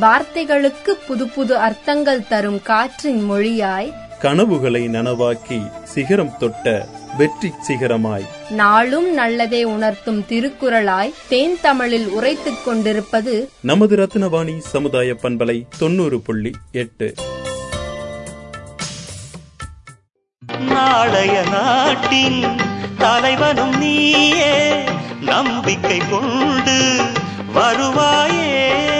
வார்த்தைகளுக்கு புது புது அர்த்தங்கள் தரும் காற்றின் மொழியாய் கனவுகளை நனவாக்கி சிகரம் தொட்ட வெற்றி சிகரமாய். நாளும் நல்லதே உணர்த்தும் திருக்குறளாய் தேன் தமிழில் உரைத்துக் கொண்டிருப்பது நமது ரத்னவாணி சமுதாய பண்பலை தொண்ணூறு புள்ளி எட்டு. நாளைய நாட்டின் தலைவனும் நீயே நம்பிக்கை கொண்டு வருவாயே.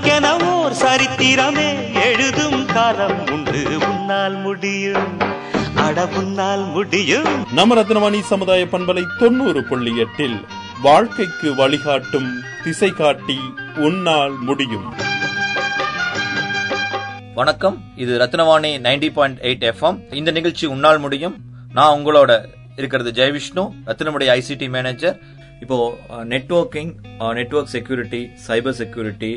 ஓர் சரித்திரமே எழுதும் காலம் உண்டு உன்னால் முடியும். அட உன்னால் முடியும். நம்ம ரத்னவாணி சமுதாய பண்பலை தொண்ணூறு புள்ளி எட்டில் வாழ்க்கைக்கு வழிகாட்டும் திசை காட்டி உன்னால் முடியும். வணக்கம். இது Rathnavani ninety point eight FM இந்த நிகழ்ச்சி உன்னால் முடியும். நான் உங்களோட இருக்கிறது ஜெயவிஷ்ணு ரத்னமுடைய ஐசிடி மேனேஜர் இப்போ networking network security cyber security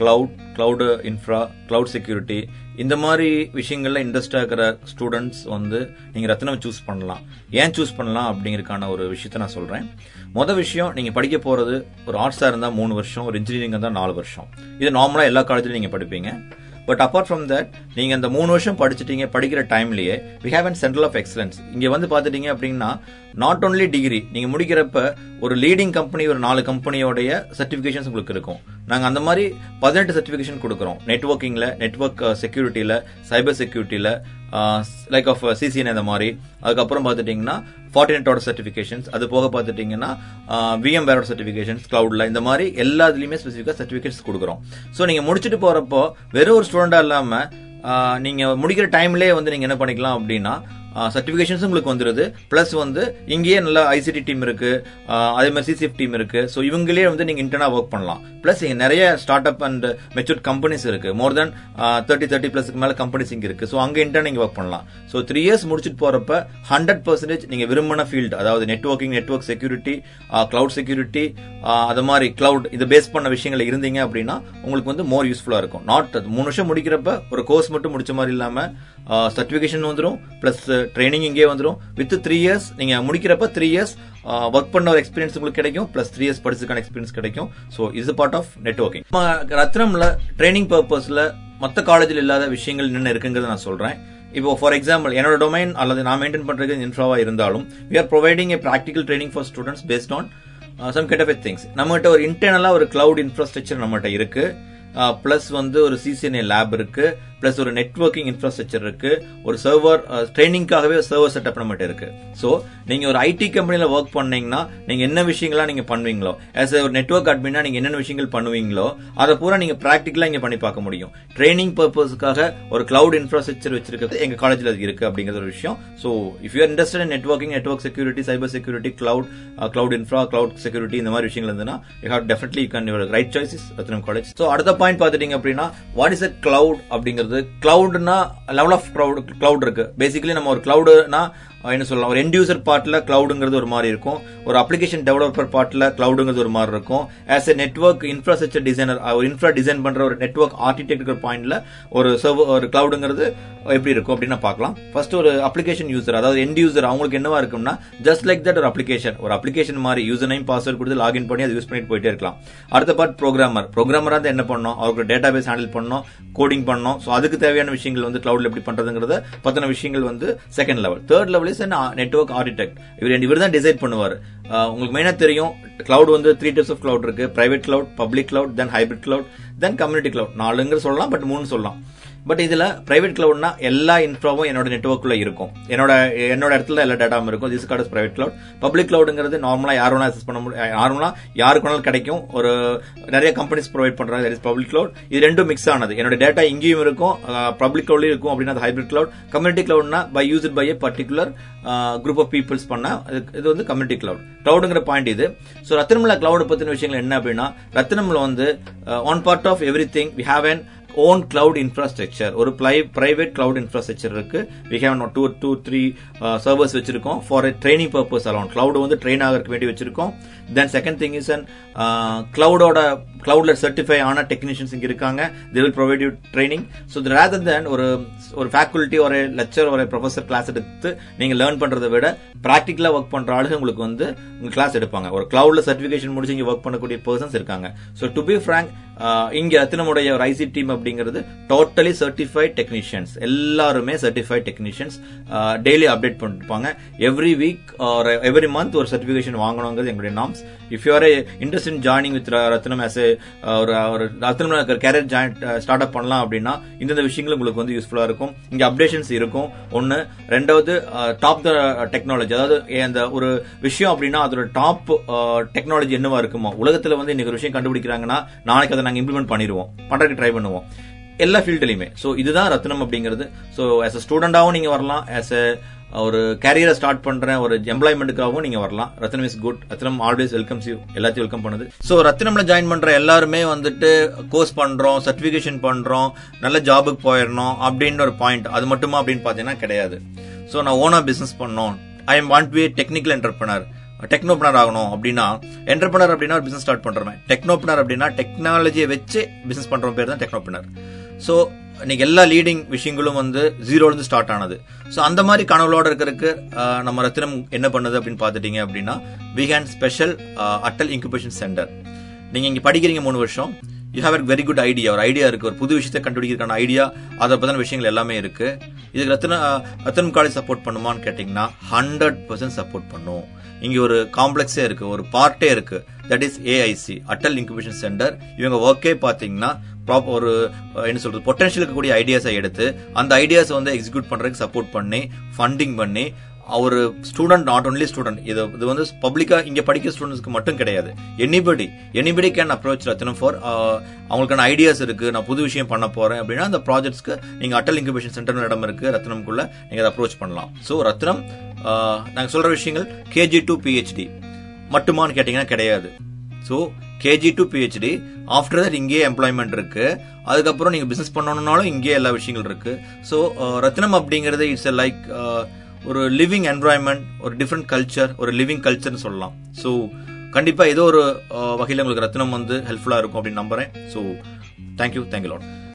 cloud cloud infra cloud security இந்த மாதிரி விஷயங்கள்ல இன்ட்ரெஸ்டாக இருக்கிற ஸ்டூடெண்ட்ஸ் வந்து நீங்கள் ரத்னம் சூஸ் பண்ணலாம். ஏன் சூஸ் பண்ணலாம் அப்படிங்கிறதுக்கான ஒரு விஷயத்த நான் சொல்கிறேன் மொதல் விஷயம் நீங்கள் படிக்க போகிறது ஒரு ஆர்ட்ஸாக இருந்தால் மூணு வருஷம் ஒரு இன்ஜினியரிங் இருந்தால் நாலு வருஷம். இது நார்மலாக எல்லா காலேஜ்லையும் நீங்கள் படிப்பீங்க. பட் அப்பார்ட் ஃப்ரம் தட் நீங்க அந்த மூணு வருஷம் படிச்சிட்டீங்க படிக்கிற டைம்லயே we have and central of excellence இங்க வந்து பாத்துட்டீங்க அப்படின்னா நாட் ஓன்லி டிகிரி நீங்க முடிக்கிறப்ப ஒரு லீடிங் கம்பெனி ஒரு நாலு கம்பெனியோடைய சர்டிபிகேஷன்ஸ் உங்களுக்கு இருக்கும். நாங்க அந்த மாதிரி பதினெட்டு சர்டிபிகேஷன் கொடுக்குறோம். நெட்ஒர்க்கிங்ல நெட்ஒர்க் செக்யூரிட்டியில சைபர் செக்யூரிட்டியில லைக் ஆஃப் சிசிஎன் இந்த மாதிரி. அதுக்கப்புறம் பார்த்துட்டீங்கன்னா ஃபார்டினேட்டோட சர்டிஃபிகேஷன்ஸ் அது போக பார்த்துட்டீங்கன்னா விஎம் வேரோட சர்டிஃபிகேஷன்ஸ் கிளவுட்ல இந்த மாதிரி எல்லாத்துலயுமே ஸ்பெசிஃபிக்காக சர்டிஃபிகேட்ஸ் கொடுக்குறோம். ஸோ நீங்கள் முடிச்சுட்டு போகிறப்போ வெறும் ஒரு ஸ்டூடெண்ட்டாக இல்லாமல் நீங்கள் முடிக்கிற டைம்லேயே வந்து நீங்கள் என்ன பண்ணிக்கலாம் அப்படின்னா சர்டிஃபிகேஷன்ஸும் உங்களுக்கு வந்துடுது ப்ளஸ் வந்து இங்கேயே நல்ல ஐசிடி டீம் இருக்கு. அதே மாதிரி சிசிஎஃப் டீம் இருக்கு. ஸோ இவங்களே வந்து நீங்க இன்டர்னா ஒர்க் பண்ணலாம். ப்ளஸ் இங்கே நிறைய start up and matured companies இருக்கு மோர் தென் தேர்ட்டி தேர்ட்டி ப்ளஸ்க்கு மேலே கம்பெனிஸ் இங்கே இருக்கு. ஸோ அங்கே இன்டர்ன் நீங்க ஒர்க் பண்ணலாம். ஸோ த்ரீ இயர்ஸ் முடிச்சுட்டு போறப்ப ஹண்ட்ரட் பர்சன்டேஜ் நீங்க விரும்பின ஃபீல்டு அதாவது networking network security cloud security அது மாதிரி கிளவுட் இது பேஸ் பண்ண விஷயங்கள் இருந்தீங்க அப்படின்னா உங்களுக்கு வந்து மோர் யூஸ்ஃபுல்லாக இருக்கும். நாட் மூணு வருஷம் முடிக்கிறப்ப ஒரு கோர்ஸ் மட்டும் முடிச்ச மாதிரி இல்லாமல் சர்டிஃபிகேஷன் வந்துடும் ப்ளஸ் ட்ரைனிங் இங்கே வந்துடும் வித் த்ரீ இயர்ஸ் நீங்க முடிக்கிறப்ப த்ரீ இயர்ஸ் ஒர்க் பண்ண ஒரு எக்ஸ்பீரியன்ஸ் உங்களுக்கு கிடைக்கும். பிளஸ் த்ரீ இயர்ஸ் படிச்சதுக்கான எக்ஸ்பீரியன்ஸ் கிடைக்கும். So is part of networking ரத்னம்ல training பர்பஸ்ல மற்ற காலேஜில் இல்லாத விஷயங்கள் என்ன இருக்குங்கிறத நான் சொல்றேன். இப்போ ஃபார் எக்ஸாம்பிள் என்னோட டொமைன் அல்லது நான் மெயின்டைன் பண்றது இன்ஃப்ராவா இருந்தாலும் we are providing a practical training for students based on some get of things நம்மகிட்ட ஒரு இன்டர்னலா ஒரு கிளவுட் இன்ஃப்ராஸ்ட்ரக்சர் நம்மகிட்ட இருக்கு. பிளஸ் வந்து ஒரு சிசிஎன்ஏ லேப் இருக்கு. பிளஸ் ஒரு நெட்ஒர்க்கிங் இன்ஃப்ராஸ்ட்ரக்சர் இருக்கு. ஒரு சர்வர் ட்ரைனிங்காகவே சர்வர் செட்டப் நம்மகிட்ட இருக்கு. ஸோ நீங்க ஒரு ஐடி கம்பெனியில ஒர்க் பண்ணீங்கன்னா நீங்க என்ன விஷயங்கள்லாம் நீங்க பண்ணுவீங்களோ ஆஸ் ஒரு நெட்ஒர்க் அட்மினா நீங்க என்னென்ன விஷயங்கள் பண்ணுவீங்களோ அதை பூரா நீங்க பிராக்டிகலா இங்க பண்ணி பார்க்க முடியும். ட்ரைனிங் பர்பஸ்க்காக ஒரு கிளவுட் இன்ஃப்ராஸ்ட்ரக்சர் வச்சிருக்கிறது எங்க காலேஜ்ல இருக்கு அப்படிங்கிற ஒரு விஷயம். So if you interest in networking network security cyber security cloud cloud infra cloud security இந்த மாதிரி விஷயங்கள் இருந்ததுன்னா you have definitely you can right choices Rathnam college so அடுத்த பாயிண்ட் பார்த்துட்டீங்க அப்படின்னா வாட் இஸ் அ கிளவுட் அப்படிங்கிறது கிளவுட்னா லெவல் ஆஃப் கிளவுட் கிளவுட் இருக்கு. பேசிக்கலி நம்ம ஒரு கிளவுடுனா என்ன சொல்லலாம் ஒரு எண்ட் யூசர் பார்ட்ல கிளவுடுங்கிறது ஒரு மாதிரி இருக்கும். ஒரு அப்ளிகேஷன் டெவலப்பர் பார்ட்ல கிளவுடுங்கிறது ஒரு மாதிரி இருக்கும். As a network infrastructure designer ஒரு இன்ஃப்ரா டிசைன் பண்ற ஒரு நெட்ஒர்க் ஆர்கிடெக்ட் பாயிண்ட்ல ஒரு சர்வ் ஒரு கிளவுடுங்கிறது எப்படி இருக்கும் அப்படின்னு பார்க்கலாம். ஃபர்ஸ்ட் ஒரு அப்ளிகேஷன் யூசர் அதாவது எண்ட் யூசர் அவங்களுக்கு என்னவா இருக்கும்னா ஜஸ்ட் லைக் தட் ஒரு அப்ளிகேஷன் ஒரு அப்ளிகேஷன் மாதிரி யூசர் நேம் பாஸ்வேர்ட் கொடுத்து லாகின் பண்ணி அதை யூஸ் பண்ணிட்டு போயிட்டே இருக்கலாம். அடுத்த பார்ட் ப்ரோக்ராமர் ப்ரோக்ராமராக இருந்தா என்ன பண்ணோம் அவருக்கு டேட்டா பேஸ் ஹேண்டில் பண்ணோம் கோடிங் பண்ணணும். ஸோ அதுக்கு தேவையான விஷயங்கள் வந்து கிளவுட்ல எப்படி பண்றதுங்கிறத பத்தின விஷயங்கள் வந்து second level third level is network architect இவர் இவர் தான் டிசைட் பண்ணுவார். Uh, உங்களுக்கு மெயினா தெரியும் கிளவுட் வந்து த்ரீ டைப்ஸ் ஆஃப் கிளவுட் இருக்கு. Private cloud public cloud then hybrid cloud then community cloud நாலுங்கிற சொல்லலாம் பட் மூணு சொல்லலாம். பட் இதில் பிரைவேட் கிளவுட்னா எல்லா இன்ஃப்ராவும் என்னோட நெட்ஒர்க்ல இருக்கும். என்னோட என்னோட இடத்துல எல்லா டேட்டாவும் இருக்கும். This card private cloud public கிளவுடுங்கிறது நார்மலாக யார் வேணாலும் அக்சஸ் பண்ண முடியும். நார்மலாக யாருக்கு வேணாலும் கிடைக்கும். ஒரு நிறைய கம்பெனிஸ் ப்ரொவைட் பண்ணுறாங்க இஸ் பப்ளிக் கிளவுட் இது ரெண்டும் மிக்ஸ் ஆனது. என்னோட டேட்டா இங்கேயும் இருக்கும். பப்ளிக் கிளவுட்லையும் இருக்கும் அப்படின்னா அது hybrid cloud community கிளவுட்னா by use by a particular group of peoples பண்ண இது வந்து கம்யூனிட்டி கிளவுட் கிளவுடுங்கிற பாயிண்ட் இது. ஸோ ரத்னம்ல கிளவுட் பற்றின விஷயங்கள் என்ன அப்படின்னா ரத்னம்ல வந்து one part of everything we have and own cloud infrastructure ஒரு பிரைவேட் கிளவுட் இன்ஃப்ராஸ்ட்ரக்சர் இருக்கு. We have two two three servers வச்சிருக்கோம். For training purpose alone cloud வந்து ட்ரெயின் ஆகிறதுக்கு வேண்டி வச்சிருக்கோம். Then second thing is and கிளவுடோட கிளவுட்ல சர்டிஃபை ஆன technicians இங்க இருக்காங்க. They will provide you training so rather than ஒரு ஒரு ஃபேக்கல்ட்டி ஒரு லெக்சர் ஒரு ப்ரொஃபசர் கிளாஸ் எடுத்து நீங்க லேர்ன் பண்றதை விட ப்ராக்டிக்கலா ஒர்க் பண்ற ஆளுங்க உங்களுக்கு வந்து உங்க கிளாஸ் எடுப்பாங்க. ஒரு கிளவுட்ல சர்டிஃபிகேஷன் முடிச்சு இங்க ஒர்க் பண்ணக்கூடிய பர்சன்ஸ் இருக்காங்க. ஸோ டு பி ஃப்ராங்க் இங்க ரத்தினமுடைய ஒரு ஐசி டீம் அப்படிங்கிறது டோட்டலி சர்டிஃபைட் டெக்னீஷியன்ஸ் எல்லாருமே சர்டிஃபைட் டெக்னீஷியன்ஸ் டெய்லி அப்டேட் பண்ணிருப்பாங்க. எவ்ரி வீக் ஒரு எவ்ரி மந்த் ஒரு சர்டிபிகேஷன் வாங்கணுங்கிறது எங்களுடைய norms if you are interest in joining with Rathnam as ஒரு ஒரு Rathnam career join start up பண்ணலாம் அப்படின்னா இந்தந்த விஷயங்கள் உங்களுக்கு வந்து யூஸ்ஃபுல்லா இருக்கும். இங்க அப்டேஷன்ஸ் இருக்கும். ஒன்னு ரெண்டாவது டாப் த டெக்னாலஜி அதாவது அந்த ஒரு விஷயம் அப்படின்னா அதோட டாப் டெக்னாலஜி என்னவா இருக்குமோ. உலகத்துல வந்து இன்னைக்கு ஒரு விஷயம் கண்டுபிடிக்கிறாங்கன்னா நாளைக்கு அதை நாங்கள் இம்ப்ளிமெண்ட் பண்ணிடுவோம். பண்றதுக்கு ட்ரை பண்ணுவோம். எல்லா ஃபீல்டுலையுமே ஸோ இதுதான் ரத்னம் அப்படிங்கிறது. ஸோ ஆஸ் அ ஸ்டூடெண்டாகவும் நீங்கள் வரலாம். ஆஸ் அ ஒரு கேரியரை ஸ்டார்ட் பண்ற ஒரு எம்ப்ளாய்மெண்ட்டுக்காகவும் நீங்க வரலாம். Rathnam is good Rathnam always welcomes you எல்லாத்தையும் வெல்கம் பண்ணுது. ஸோ ரத்னம்ல ஜாயின் பண்ற எல்லாருமே வந்துட்டு கோர்ஸ் பண்றோம் சர்டிபிகேஷன் பண்றோம் நல்ல ஜாபுக்கு போயிடணும் அப்படின்னு ஒரு பாயிண்ட் அது மட்டுமா அப்படின்னு பாத்தீங்கன்னா கிடையாது. ஸோ நான் ஓனா பிசினஸ் பண்ணோம். I am want be technical entrepreneur technopreneur ஆகணும் அப்படின்னா என்டர்பனர் அப்படின்னா ஒரு பிசினஸ் ஸ்டார்ட் பண்றோமே டெக்னோபனர் அப்படின்னா டெக்னாலஜியை வச்சு பிசினஸ் பண்ற பேர் தான் டெக்னோபனர். ஸோ இன்னைக்கு எல்லா லீடிங் விஷயங்களும் வந்து ஜீரோல இருந்து ஸ்டார்ட் ஆனது. ஸோ அந்த மாதிரி கனவுகளோட இருக்கிறதுக்கு நம்ம ரத்தினம் என்ன பண்ணுது அப்படின்னு பார்த்துட்டீங்க அப்படின்னா we hand special Atal incubation centre நீங்க இங்க படிக்கிறீங்க மூணு வருஷம். You have very good idea ஒரு ஐடியா இருக்கு. ஒரு புது விஷயத்தை கண்டுபிடிக்கிறதுக்கான ஐடியா அதை பத்தின விஷயங்கள் எல்லாமே இருக்கு. இதுக்கு ரத்ன ரத்தன் காலேஜ் சப்போர்ட் பண்ணுமான்னு கேட்டீங்கன்னா ஹண்ட்ரட் பர்சன்ட் சப்போர்ட் பண்ணும். இங்கே ஒரு காம்ப்ளெக்ஸே இருக்கு ஒரு பார்ட்டே இருக்கு. That is AIC Atal incubation centre இவங்க ஒர்க்கே பார்த்தீங்கன்னா ப்ராப் ஒரு என்ன சொல்றது பொட்டன்ஷியல் இருக்கக்கூடிய ஐடியாஸை எடுத்து அந்த ஐடியாஸை வந்து எக்ஸிக்யூட் பண்ணுறதுக்கு சப்போர்ட் பண்ணி ஃபண்டிங் பண்ணி our student not only student இது இது வந்து பப்ளிக்கா இங்க படிக்கிற ஸ்டூடெண்ட்ஸ்க்கு மட்டும் கிடையாது. Anybody anybody can approach Rathnam for அவங்களுக்கான ஐடியாஸ் இருக்கு நான் புது விஷயம் பண்ண போறேன் அப்படின்னா அந்த ப்ராஜெக்ட்ஸ்க்கு நீங்க அட்டல் இன்குபேஷன் சென்டர் இடம் இருக்கு ரத்னம்குள்ள நீங்க அதை அப்ரோச் பண்ணலாம். ஸோ ரத்னம் நாங்கள் சொல்ற விஷயங்கள் கேஜி டு பிஹெச்டி மட்டுமான்னு கேட்டீங்கன்னா கிடையாது. So KG to PhD after that இங்கேயே எம்ப்ளாய்மெண்ட் இருக்கு. அதுக்கப்புறம் நீங்க பிசினஸ் பண்ணணும்னாலும் இங்கேயே எல்லா விஷயங்கள் இருக்கு. ஸோ ரத்னம் uh, அப்படிங்கிறது இட்ஸ் லைக் ஒரு லிவிங் என்வாயன்மெண்ட் ஒரு டிஃப்ரெண்ட் கல்ச்சர் ஒரு லிவிங் கல்ச்சர்னு சொல்லலாம். ஸோ கண்டிப்பாக ஏதோ ஒரு வகையில் உங்களுக்கு ரத்னம் வந்து ஹெல்ப்ஃபுல்லாக இருக்கும் அப்படின்னு நம்புறேன். So thank you thank you lot